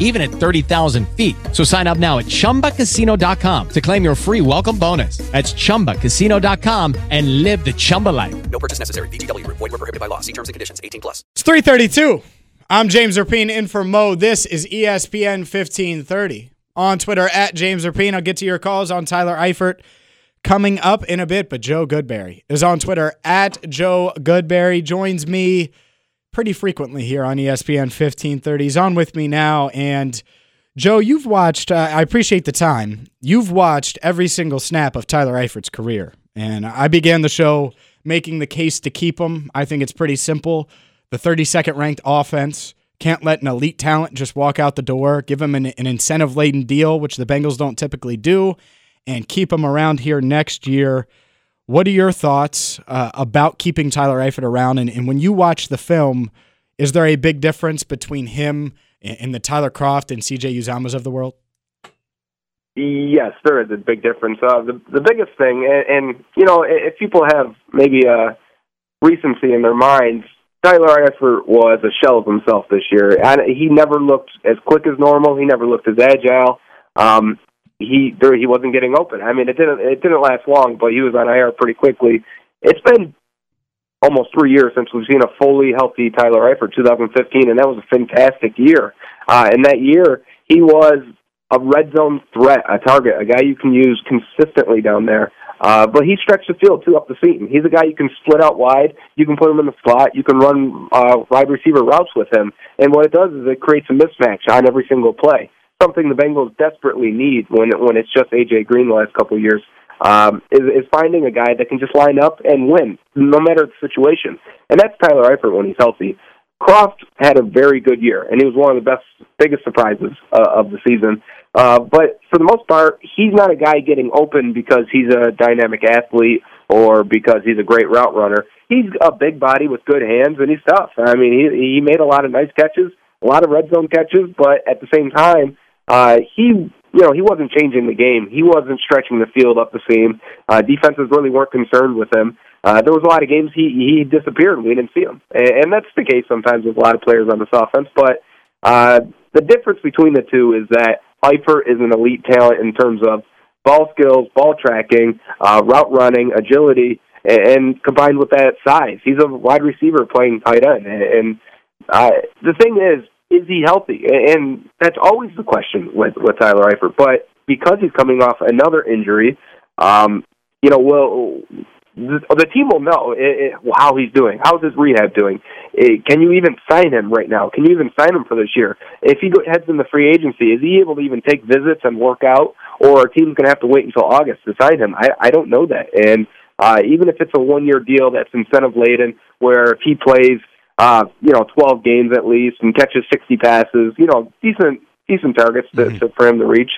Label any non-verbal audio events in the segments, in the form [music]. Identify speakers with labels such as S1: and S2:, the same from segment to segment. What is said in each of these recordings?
S1: even at 30,000 feet. So sign up now at chumbacasino.com to claim your free welcome bonus. That's chumbacasino.com and live the Chumba life.
S2: No purchase necessary. VGW Group. Void were prohibited by law. See terms and conditions. 18 plus.
S3: It's 332. I'm James Rapien in for Mo. This is ESPN 1530. On Twitter, at James Rapien. I'll get to your calls on Tyler Eifert coming up in a bit, but Joe Goodberry is on Twitter, at Joe Goodberry. Joins me pretty frequently here on ESPN 1530. He's on with me now. And Joe, you've watched, uh, I appreciate the time. You've watched every single snap of Tyler Eifert's career. And I began the show making the case to keep him. I think it's pretty simple. The 32nd ranked offense can't let an elite talent just walk out the door. Give him an, an incentive laden deal, which the Bengals don't typically do, and keep him around here next year. What are your thoughts uh, about keeping Tyler Eifert around? And, and when you watch the film, is there a big difference between him and, the Tyler Kroft and CJ Uzomahs of the world?
S4: Yes, there is a big difference. Uh, the the biggest thing, and, and you know, if people have maybe a recency in their minds, Tyler Eifert was a shell of himself this year. And he never looked as quick as normal. He never looked as agile. Um, he there, he wasn't getting open. I mean, it didn't it didn't last long, but he was on IR pretty quickly. It's been almost three years since we've seen a fully healthy Tyler Eifert, 2015, and that was a fantastic year. Uh, and that year, he was a red zone threat, a target, a guy you can use consistently down there. Uh, but he stretched the field too up the seam. He's a guy you can split out wide. You can put him in the slot. You can run uh, wide receiver routes with him. And what it does is it creates a mismatch on every single play. Something the Bengals desperately need when when it's just AJ Green the last couple of years um, is, is finding a guy that can just line up and win, no matter the situation. And that's Tyler Eifert when he's healthy. Kroft had a very good year, and he was one of the best, biggest surprises uh, of the season. Uh, but for the most part, he's not a guy getting open because he's a dynamic athlete or because he's a great route runner. He's a big body with good hands, and he's tough. I mean, he he made a lot of nice catches, a lot of red zone catches, but at the same time, uh, he you know he wasn't changing the game. He wasn't stretching the field up the seam. Uh, defenses really weren't concerned with him. Uh, there was a lot of games he he disappeared. and We didn't see him, and, and that's the case sometimes with a lot of players on this offense. But uh, the difference between the two is that Eifert is an elite talent in terms of ball skills, ball tracking, uh, route running, agility, and, and combined with that size, he's a wide receiver playing tight end. And, and uh, the thing is, is he healthy? And that's always the question with with Tyler Eifert. But because he's coming off another injury, um, you know, well, the, the team will know it, it, how he's doing. How's his rehab doing? It, can you even sign him right now? Can you even sign him for this year? If he go, heads the free agency, is he able to even take visits and work out, or a team's going to have to wait until August to sign him? I, I don't know that. And uh, even if it's a one-year deal that's incentive laden, where if he plays, uh, you know, 12 games at least and catches 60 passes, you know, decent decent targets to,
S3: Mhm.
S4: to, for him to reach.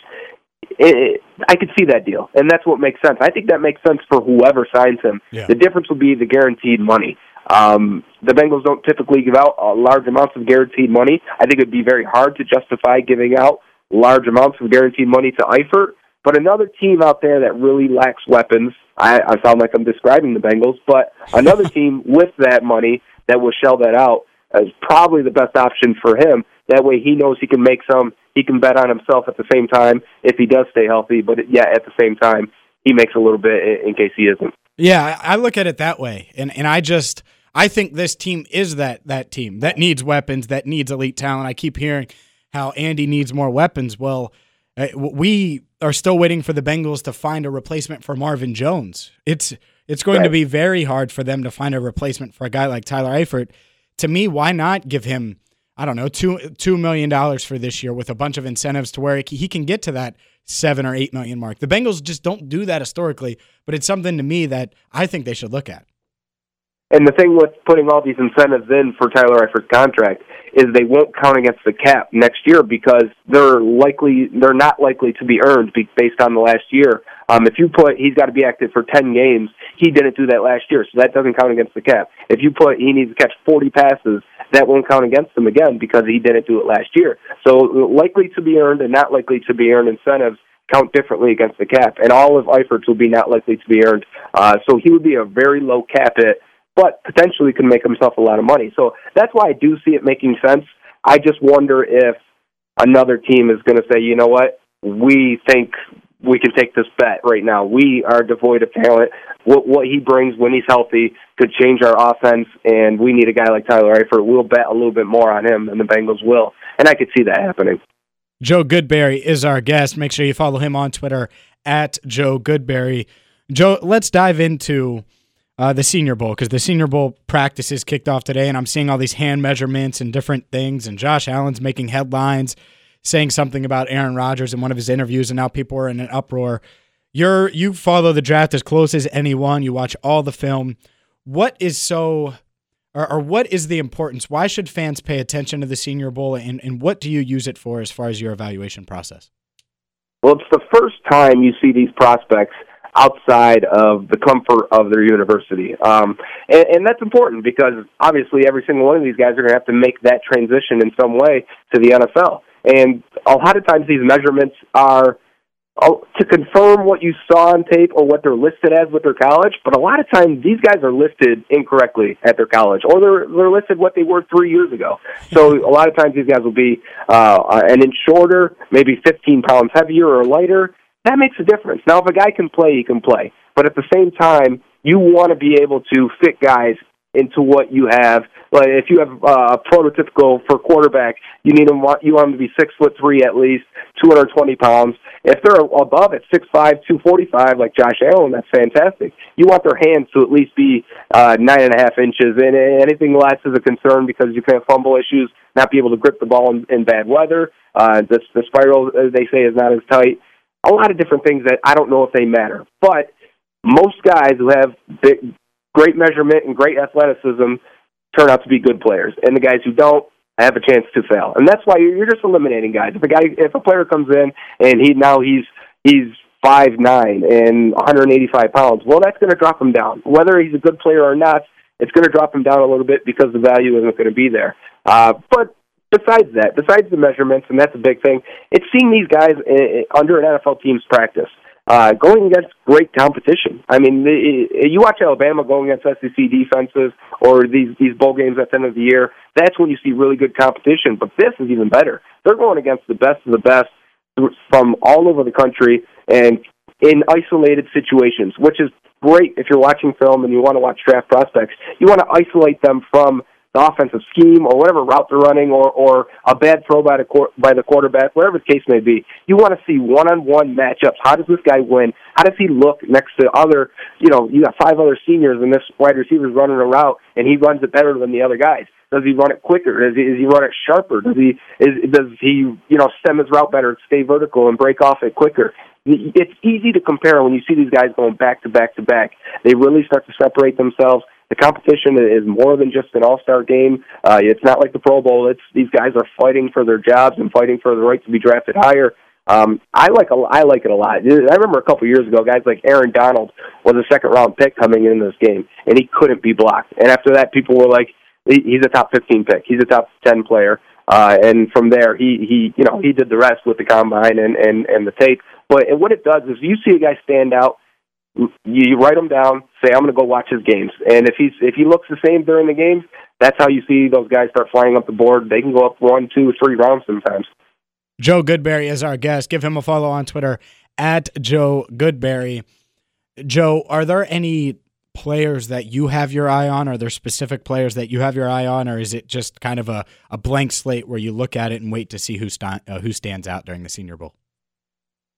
S4: It, it, I could see that deal, and that's what makes sense. I think that makes sense for whoever signs him.
S3: Yeah.
S4: The difference will be the guaranteed money. Um, the Bengals don't typically give out uh, large amounts of guaranteed money. I think it would be very hard to justify giving out large amounts of guaranteed money to Eifert. But another team out there that really lacks weapons, I, I sound like I'm describing the Bengals, but another [laughs] team with that money that will shell that out is probably the best option for him. That way he knows he can make some, he can bet on himself at the same time if he does stay healthy, but yeah, at the same time, he makes a little bit in, case he isn't.
S3: Yeah, I look at it that way, and and I just I think this team is that that team that needs weapons, that needs elite talent. I keep hearing how Andy needs more weapons. Well, uh, we are still waiting for the Bengals to find a replacement for Marvin Jones. It's it's going to be very hard for them to find a replacement for a guy like Tyler Eifert. To me, why not give him I don't know two two million dollars for this year with a bunch of incentives to where he can get to that seven or eight million mark. The Bengals just don't do that historically, but it's something to me that I think they should look at.
S4: And the thing with putting all these incentives in for Tyler Eifert's contract is they won't count against the cap next year because they're likely they're not likely to be earned based on the last year. Um, if you put he's got to be active for ten games, he didn't do that last year, so that doesn't count against the cap. If you put he needs to catch forty passes, that won't count against him again because he didn't do it last year. So likely to be earned and not likely to be earned incentives count differently against the cap, and all of Eifert's will be not likely to be earned. Uh, so he would be a very low cap hit but potentially can make himself a lot of money. So that's why I do see it making sense. I just wonder if another team is going to say, you know what, we think we can take this bet right now. We are devoid of talent. What what he brings when he's healthy could change our offense, and we need a guy like Tyler Eifert. We'll bet a little bit more on him than the Bengals will, and I could see that happening.
S3: Joe Goodberry is our guest. Make sure you follow him on Twitter at Joe Goodberry. Joe, let's dive into uh, the Senior Bowl because the Senior Bowl practices kicked off today, and I'm seeing all these hand measurements and different things. And Josh Allen's making headlines, saying something about Aaron Rodgers in one of his interviews, and now people are in an uproar. You're you follow the draft as close as anyone. You watch all the film. What is so, or, or what is the importance? Why should fans pay attention to the Senior Bowl, and, and what do you use it for as far as your evaluation process?
S4: Well, it's the first time you see these prospects outside of the comfort of their university. Um, and, and that's important because obviously every single one of these guys are going to have to make that transition in some way to the NFL. And a lot of times these measurements are oh, to confirm what you saw on tape or what they're listed as with their college, but a lot of times these guys are listed incorrectly at their college, or they're they're listed what they were three years ago. So a lot of times these guys will be uh, an inch shorter, maybe 15 pounds heavier or lighter, that makes a difference. Now, if a guy can play, he can play. But at the same time, you want to be able to fit guys into what you have. Like if you have uh, a prototypical for quarterback, you need them. You want them to be six foot three at least, two hundred twenty pounds. If they're above it, six five, two forty five, like Josh Allen, that's fantastic. You want their hands to at least be uh, nine and a half inches, and anything less is a concern because you can have fumble issues, not be able to grip the ball in, in bad weather. Uh, the, the spiral, as they say, is not as tight a lot of different things that I don't know if they matter. But most guys who have big, great measurement and great athleticism turn out to be good players, and the guys who don't have a chance to fail. And that's why you're just eliminating guys. If a guy, if a player comes in and he now he's he's five nine and 185 pounds, well, that's going to drop him down. Whether he's a good player or not, it's going to drop him down a little bit because the value isn't going to be there. Uh, but besides that, besides the measurements, and that's a big thing, it's seeing these guys uh, under an NFL team's practice. Uh, going against great competition. I mean, the, you watch Alabama going against SEC defenses or these these bowl games at the end of the year. That's when you see really good competition. But this is even better. They're going against the best of the best from all over the country and in isolated situations, which is great if you're watching film and you want to watch draft prospects. You want to isolate them from the offensive scheme or whatever route they're running or, or a bad throw by the, by the quarterback, whatever the case may be. You want to see one-on-one matchups. How does this guy win? How does he look next to other, you know, you got five other seniors and this wide receiver's running a route and he runs it better than the other guys. Does he run it quicker? Does he, does he run it sharper? Does he is, does he you know stem his route better, stay vertical, and break off it quicker? It's easy to compare when you see these guys going back to back to back. They really start to separate themselves the competition is more than just an all-star game. Uh, it's not like the Pro Bowl. It's these guys are fighting for their jobs and fighting for the right to be drafted higher. Um, I like a, I like it a lot. I remember a couple years ago, guys like Aaron Donald was a second round pick coming in this game, and he couldn't be blocked. And after that, people were like, he's a top 15 pick. He's a top 10 player. Uh, and from there, he he you know he did the rest with the combine and and and the tape. But and what it does is you see a guy stand out you, write him down, say I'm going to go watch his games, and if he's if he looks the same during the games, that's how you see those guys start flying up the board. They can go up one, two, three rounds sometimes.
S3: Joe Goodberry is our guest. Give him a follow on Twitter at Joe Goodberry. Joe, are there any players that you have your eye on? Are there specific players that you have your eye on, or is it just kind of a, a blank slate where you look at it and wait to see who, st- uh, who stands out during the Senior Bowl?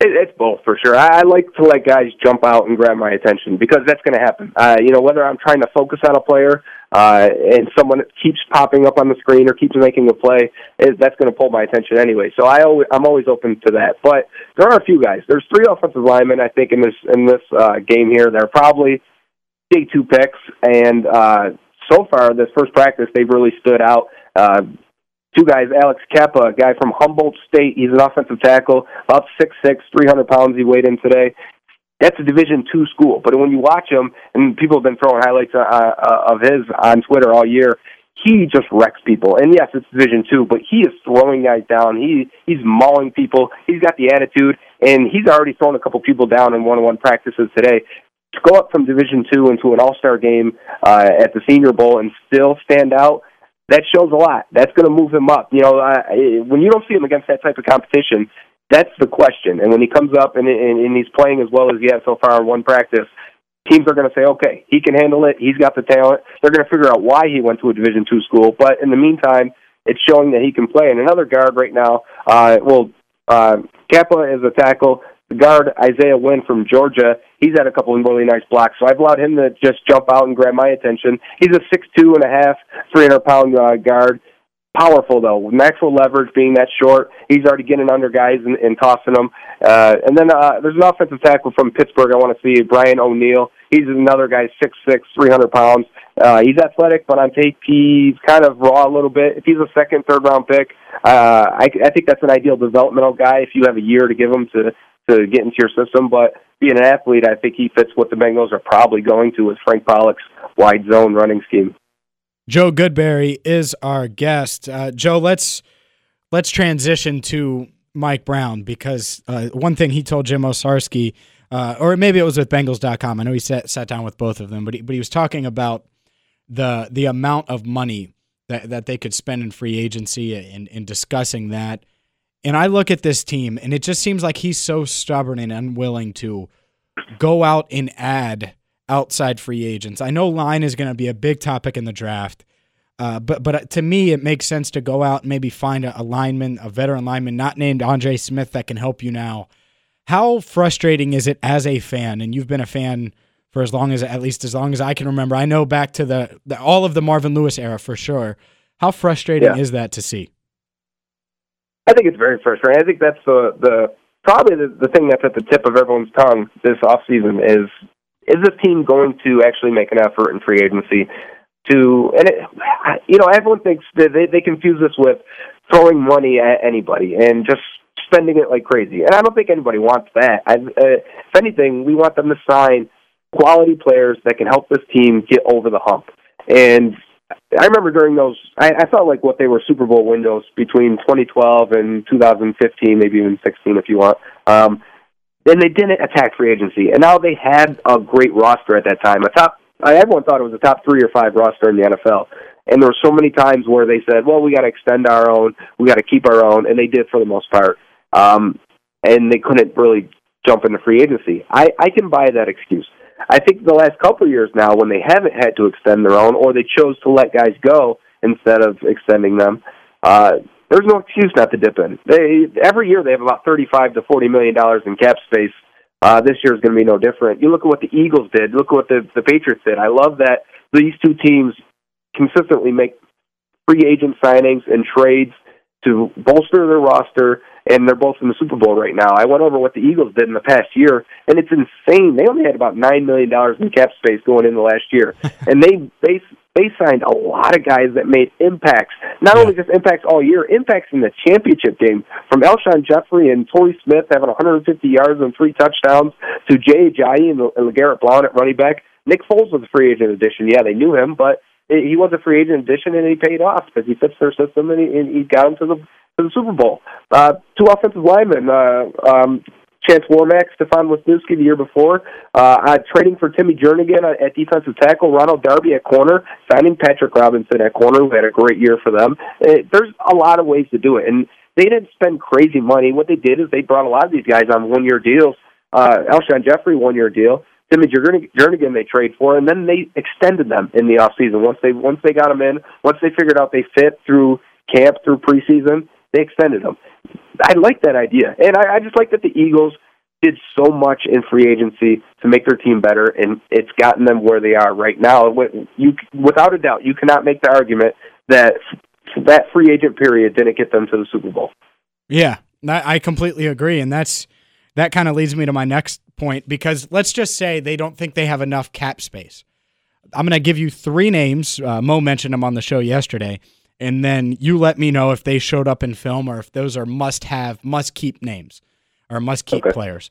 S4: It, it's both for sure. I, I like to let guys jump out and grab my attention because that's going to happen. Uh, you know, whether I'm trying to focus on a player uh, and someone keeps popping up on the screen or keeps making a play, it, that's going to pull my attention anyway. So I always, I'm always open to that. But there are a few guys. There's three offensive linemen I think in this in this uh, game here. They're probably day two picks, and uh, so far, this first practice, they've really stood out. Uh, two guys, Alex Cappa, a guy from Humboldt State. He's an offensive tackle, about six six, three hundred pounds. He weighed in today. That's a Division two school, but when you watch him, and people have been throwing highlights uh, uh, of his on Twitter all year, he just wrecks people. And yes, it's Division two, but he is throwing guys down. He he's mauling people. He's got the attitude, and he's already thrown a couple people down in one-on-one practices today. To go up from Division two into an All-Star game uh, at the Senior Bowl and still stand out, that shows a lot. That's going to move him up. You know, uh, when you don't see him against that type of competition, that's the question. And when he comes up and, and, and he's playing as well as he has so far in one practice, teams are going to say, okay, he can handle it. He's got the talent. They're going to figure out why he went to a Division two school. But in the meantime, it's showing that he can play. And another guard right now, uh, well, uh, Cappa is a tackle. Guard Isaiah Wynn from Georgia, he's had a couple of really nice blocks. So I've allowed him to just jump out and grab my attention. He's a six two and a half, three hundred pound uh, guard. Powerful though, with leverage being that short, he's already getting under guys and, and tossing them. Uh, and then uh, there's an offensive tackle from Pittsburgh. I want to see Brian O'Neill. He's another guy, six six, three hundred pounds. Uh, he's athletic, but on tape he's kind of raw a little bit. If he's a second, third round pick, uh, I, I think that's an ideal developmental guy. If you have a year to give him to to get into your system, but being an athlete, I think he fits what the Bengals are probably going to with Frank Pollack's wide zone running scheme.
S3: Joe Goodberry is our guest. Uh, Joe, let's let's transition to Mike Brown because uh, one thing he told Jim Owczarski, uh, or maybe it was with Bengals.com. I know he sat sat down with both of them, but he, but he was talking about the the amount of money that, that they could spend in free agency and, and discussing that. And I look at this team, and it just seems like he's so stubborn and unwilling to go out and add outside free agents. I know line is going to be a big topic in the draft, uh, but but to me, it makes sense to go out and maybe find a, a lineman, a veteran lineman, not named Andre Smith, that can help you now. How frustrating is it as a fan? And you've been a fan for as long as at least as long as I can remember. I know back to the, the all of the Marvin Lewis era for sure. How frustrating
S4: Yeah.
S3: is that to see?
S4: I think it's very frustrating. I think that's the the probably the, the thing that's at the tip of everyone's tongue this off season is is this team going to actually make an effort in free agency to and it, you know everyone thinks that they they confuse this with throwing money at anybody and just spending it like crazy and I don't think anybody wants that. I, uh, if anything, we want them to sign quality players that can help this team get over the hump and I remember during those, I, I felt like what they were Super Bowl windows between 2012 and 2015, maybe even 16 if you want. Um, then they didn't attack free agency, and now they had a great roster at that time. A top, everyone thought it was a top three or five roster in the NFL. And there were so many times where they said, "Well, we got to extend our own, we got to keep our own," and they did for the most part. Um, and they couldn't really jump into free agency. I, I can buy that excuse. I think the last couple of years now, when they haven't had to extend their own, or they chose to let guys go instead of extending them, uh, there's no excuse not to dip in. They every year they have about thirty-five to forty million dollars in cap space. Uh, this year is going to be no different. You look at what the Eagles did. Look at what the the Patriots did. I love that these two teams consistently make free agent signings and trades to bolster their roster, and they're both in the Super Bowl right now. I went over what the Eagles did in the past year, and it's insane. They only had about nine million dollars in cap space going into last year, [laughs] and they they they signed a lot of guys that made impacts. Not only just impacts all year, impacts in the championship game. From Alshon Jeffery and Torrey Smith having 150 yards and three touchdowns to Jay Ajayi and, and LeGarrette Blount at running back. Nick Foles was a free agent addition. Yeah, they knew him, but he was a free agent addition, and he paid off because he fits their system, and he, and he got them to the to the Super Bowl. Uh, two offensive linemen, uh, um, Chance Warmack, Stefan Wisniewski the year before, uh, uh, trading for Timmy Jernigan at, defensive tackle, Ronald Darby at corner, signing Patrick Robinson at corner, who had a great year for them. It, there's a lot of ways to do it, and they didn't spend crazy money. What they did is they brought a lot of these guys on one-year deals. Uh, Alshon Jeffery, one-year deal. Timmy Jernigan they trade for, and then they extended them in the off season. Once they once they got them in, once they figured out they fit through camp through preseason, they extended them. I like that idea, and I, I just like that the Eagles did so much in free agency to make their team better, and it's gotten them where they are right now. You, without a doubt, you cannot make the argument that that free agent period didn't get them to the Super Bowl.
S3: Yeah, I I completely agree, and that's that kind of leads me to my next point because let's just say they don't think they have enough cap space. I'm going to give you three names. Uh, Mo mentioned them on the show yesterday, and then you let me know if they showed up in film or if those are must have, must keep names or must keep
S4: Okay.
S3: players.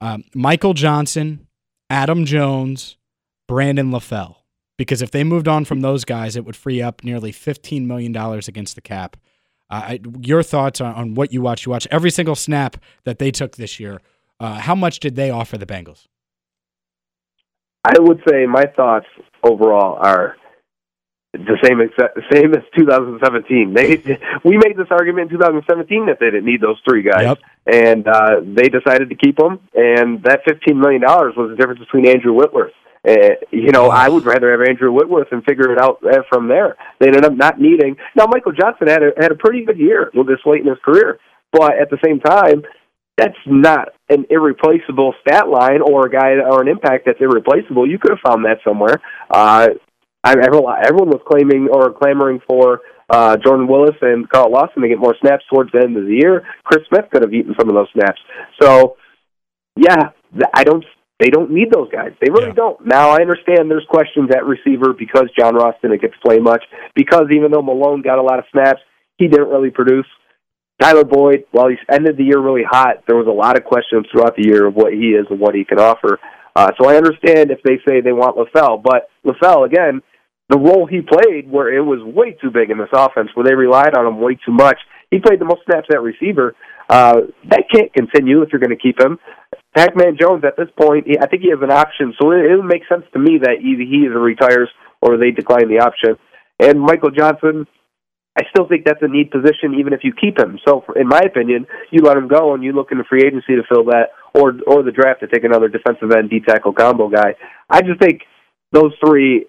S3: Um, Michael Johnson, Adam Jones, Brandon LaFell. Because if they moved on from those guys, it would free up nearly $15 million against the cap. Uh, I, your thoughts on, on what you watch? You watch every single snap that they took this year. Uh, how much did they offer the Bengals?
S4: I would say my thoughts overall are the same exa- same as 2017. They we made this argument in 2017 that they didn't need those three guys,
S3: Yep.
S4: and uh, they decided to keep them. And that 15 million dollars was the difference between Andrew Whitworth. Uh, you know, I would rather have Andrew Whitworth and figure it out uh, from there. They ended up not needing. Now, Michael Johnson had a had a pretty good year with this late in his career, but at the same time, that's not an irreplaceable stat line or a guy or an impact that's irreplaceable. You could have found that somewhere. Uh, I, everyone, everyone was claiming or clamoring for uh, Jordan Willis and Carl Lawson to get more snaps towards the end of the year. Chris Smith could have eaten some of those snaps. So, yeah, I don't. They don't need those guys. They really
S3: Yeah.
S4: don't. Now I understand there's questions at receiver because John Ross didn't get to play much. Because even though Malone got a lot of snaps, he didn't really produce. Tyler Boyd, while he ended the year really hot, there was a lot of questions throughout the year of what he is and what he can offer. Uh, so I understand if they say they want LaFell, but LaFell again, the role he played where it was way too big in this offense, where they relied on him way too much. He played the most snaps at receiver. Uh, that can't continue if you're going to keep him. Pac-Man Jones, at this point, I think he has an option, so it, it would make sense to me that either he either retires or they decline the option. And Michael Johnson, I still think that's a need position, even if you keep him. So, in my opinion, you let him go and you look in the free agency to fill that, or or the draft to take another defensive end D tackle combo guy. I just think those three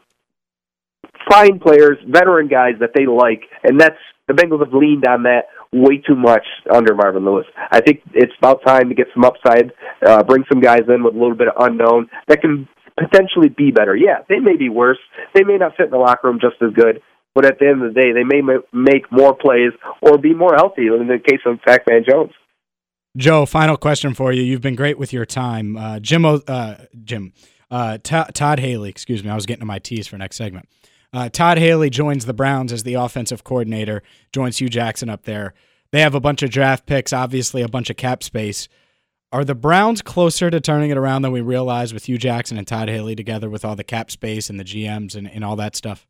S4: fine players, veteran guys that they like, and that's the Bengals have leaned on that way too much under Marvin Lewis. I think it's about time to get some upside, uh, bring some guys in with a little bit of unknown that can potentially be better. Yeah, they may be worse. They may not fit in the locker room just as good. But at the end of the day, they may make more plays or be more healthy. In the case of Pac-Man Jones,
S3: Joe, final question for you. You've been great with your time. Uh, Jim, uh, Jim, uh, To- Todd Haley, excuse me. I was getting to my tease for next segment. Uh, Todd Haley joins the Browns as the offensive coordinator, joins Hue Jackson up there. They have a bunch of draft picks, obviously a bunch of cap space. Are the Browns closer to turning it around than we realize with Hue Jackson and Todd Haley together with all the cap space and the GMs and, and all that stuff?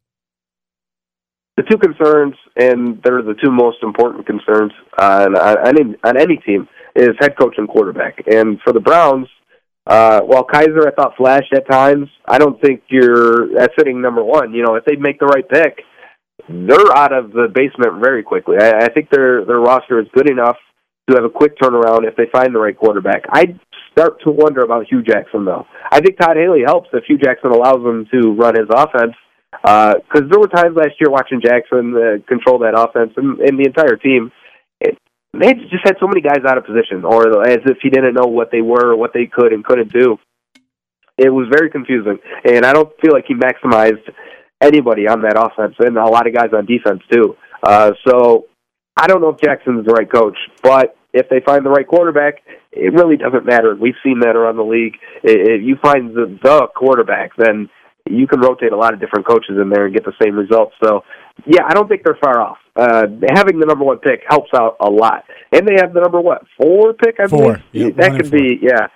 S4: the two concerns, and they're the two most important concerns on, on any on any team, is head coach and quarterback. And for the Browns, uh, while Kizer I thought flashed at times, I don't think you're at sitting number one. You know, if they make the right pick, they're out of the basement very quickly. I, I think their their roster is good enough to have a quick turnaround if they find the right quarterback. I start to wonder about Hue Jackson though. I think Todd Haley helps if Hue Jackson allows him to run his offense because there were times last year watching Jackson uh, control that offense and, and the entire team. They just had so many guys out of position, or as if he didn't know what they were, or what they could and couldn't do. It was very confusing, and I don't feel like he maximized anybody on that offense, and a lot of guys on defense too. Uh, so I don't know if Jackson's the right coach, but if they find the right quarterback, it really doesn't matter. We've seen that around the league. If you find the, the quarterback, then you can rotate a lot of different coaches in there and get the same results. So, yeah, I don't think they're far off. Uh, having the number one pick helps out a lot, and they have the number what four pick? I
S3: Four.
S4: believe
S3: Yeah,
S4: that could be yeah.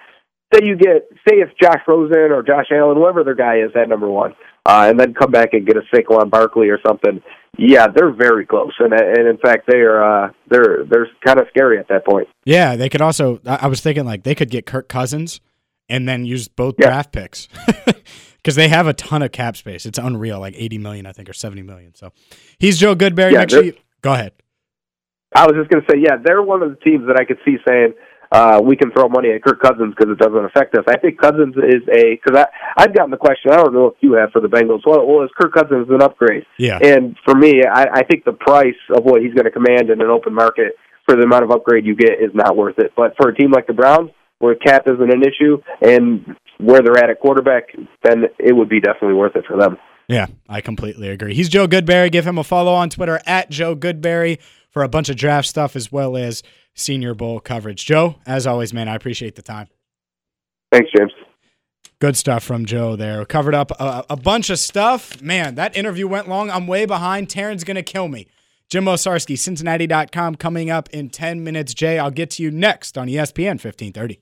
S4: Say you get say if Josh Rosen or Josh Allen, whoever their guy is, at number one, uh, and then come back and get a Saquon Barkley or something. Yeah, they're very close, and and in fact they are uh, they're they're kind of scary at that point.
S3: Yeah, they could also. I I was thinking like they could get Kirk Cousins and then use both
S4: Yeah.
S3: draft picks [laughs] because they have a ton of cap space. It's unreal, like eighty million, I think, or seventy million. So he's Joe Goodberry.
S4: Yeah,
S3: Make sure you go ahead.
S4: I was just going to say, yeah, they're one of the teams that I could see saying uh, we can throw money at Kirk Cousins because it doesn't affect us. I think Cousins is a because I I've gotten the question. I don't know if you have for the Bengals. Well, well, is Kirk Cousins an upgrade?
S3: Yeah,
S4: And for me, I, I think the price of what he's going to command in an open market for the amount of upgrade you get is not worth it. But for a team like the Browns, where cap isn't an issue and where they're at at quarterback, then it would be definitely worth it for them.
S3: yeah, I completely agree. He's Joe Goodberry. Give him a follow on Twitter at Joe Goodberry for a bunch of draft stuff as well as Senior Bowl coverage. Joe, as always, man, I appreciate the time.
S4: Thanks, James.
S3: Good stuff from Joe there. Covered up a, a bunch of stuff. Man, that interview went long. I'm way behind. Taryn's going to kill me. Jim Owczarski, Cincinnati.com, coming up in 10 minutes. Jay, I'll get to you next on ESPN 1530.